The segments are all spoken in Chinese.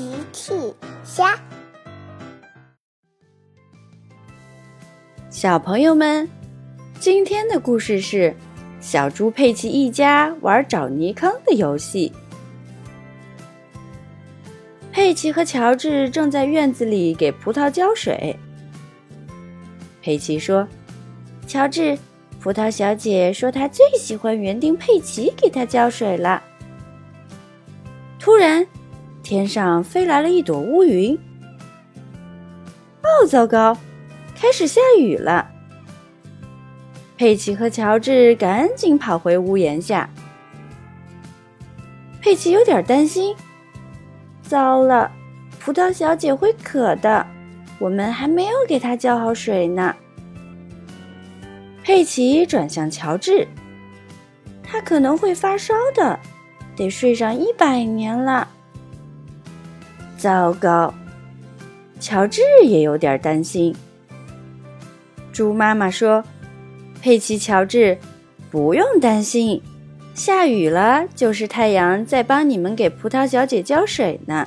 奇趣虾，小朋友们，今天的故事是小猪佩奇一家玩找泥坑的游戏。佩奇和乔治正在院子里给葡萄浇水。佩奇说：“乔治，葡萄小姐说她最喜欢园丁佩奇给她浇水了。”突然。天上飞来了一朵乌云，哦，糟糕，开始下雨了。佩奇和乔治赶紧跑回屋檐下。佩奇有点担心，糟了，葡萄小姐会渴的，我们还没有给她浇好水呢。佩奇转向乔治，她可能会发烧的，得睡上一百年了。糟糕，乔治也有点担心。猪妈妈说：“佩奇、乔治，不用担心，下雨了就是太阳在帮你们给葡萄小姐浇水呢。”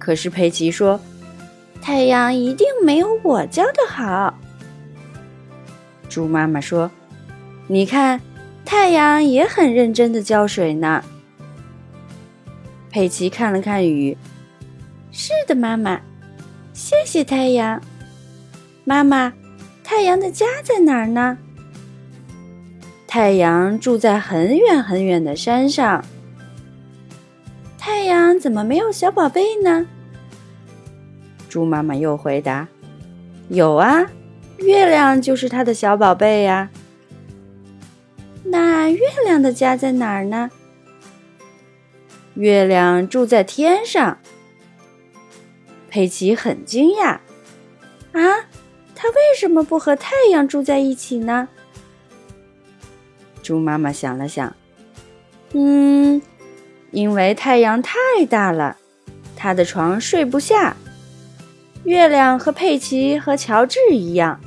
可是佩奇说：“太阳一定没有我浇的好。”猪妈妈说：“你看，太阳也很认真的浇水呢。”佩奇看了看雨，是的，妈妈，谢谢太阳。妈妈，太阳的家在哪儿呢？太阳住在很远很远的山上。太阳怎么没有小宝贝呢？猪妈妈又回答：“有啊，月亮就是它的小宝贝呀。”那月亮的家在哪儿呢？月亮住在天上，佩奇很惊讶。啊，它为什么不和太阳住在一起呢？猪妈妈想了想，嗯，因为太阳太大了，它的床睡不下。月亮和佩奇和乔治一样，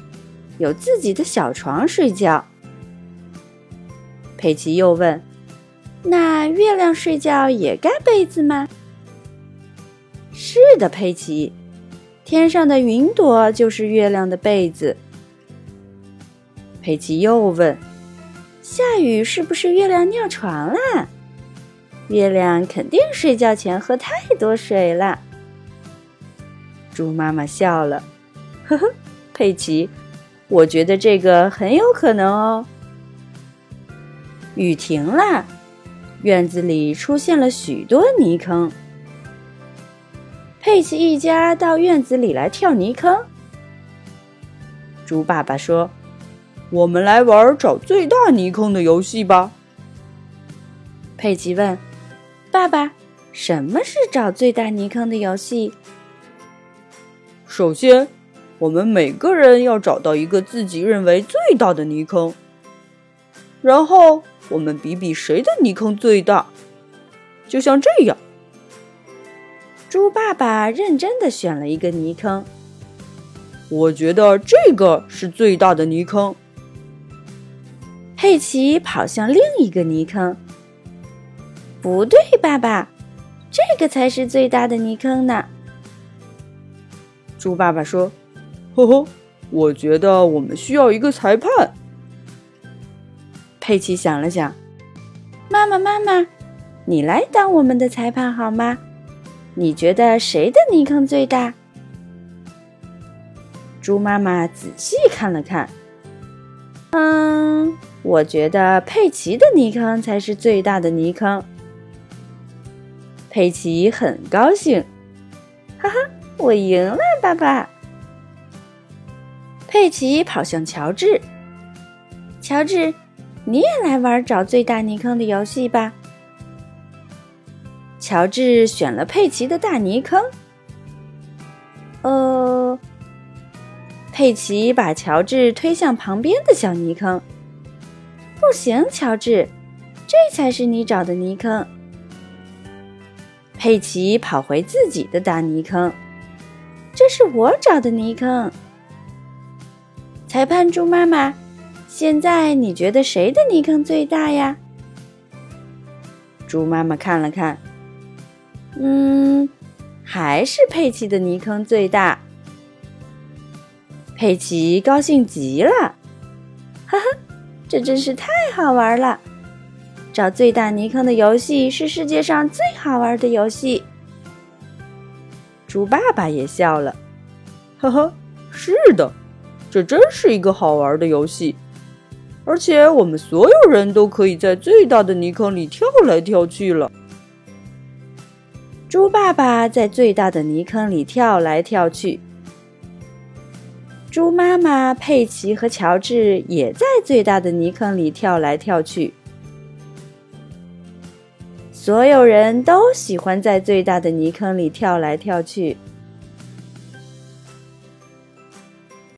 有自己的小床睡觉。佩奇又问。那月亮睡觉也盖被子吗？是的，佩奇，天上的云朵就是月亮的被子。佩奇又问：“下雨是不是月亮尿床了？”月亮肯定睡觉前喝太多水了。猪妈妈笑了，呵呵，佩奇，我觉得这个很有可能哦。雨停了。院子里出现了许多泥坑。佩奇一家到院子里来跳泥坑。猪爸爸说：“我们来玩找最大泥坑的游戏吧。”佩奇问：“爸爸，什么是找最大泥坑的游戏？”首先，我们每个人要找到一个自己认为最大的泥坑，然后。我们比比谁的泥坑最大，就像这样。猪爸爸认真的选了一个泥坑，我觉得这个是最大的泥坑。佩奇跑向另一个泥坑，不对，爸爸，这个才是最大的泥坑呢。猪爸爸说：“呵呵，我觉得我们需要一个裁判。”佩奇想了想，妈妈，妈妈，你来当我们的裁判好吗？你觉得谁的泥坑最大？猪妈妈仔细看了看，嗯，我觉得佩奇的泥坑才是最大的泥坑。佩奇很高兴，哈哈，我赢了，爸爸。佩奇跑向乔治，乔治。你也来玩找最大泥坑的游戏吧。乔治选了佩奇的大泥坑。呃，佩奇把乔治推向旁边的小泥坑。不行，乔治，这才是你找的泥坑。佩奇跑回自己的大泥坑。这是我找的泥坑。裁判猪妈妈。现在你觉得谁的泥坑最大呀？猪妈妈看了看，嗯，还是佩奇的泥坑最大。佩奇高兴极了，哈哈，这真是太好玩了！找最大泥坑的游戏是世界上最好玩的游戏。猪爸爸也笑了，呵呵，是的，这真是一个好玩的游戏，而且我们所有人都可以在最大的泥坑里跳来跳去了。猪爸爸在最大的泥坑里跳来跳去。猪妈妈佩奇和乔治也在最大的泥坑里跳来跳去。所有人都喜欢在最大的泥坑里跳来跳去。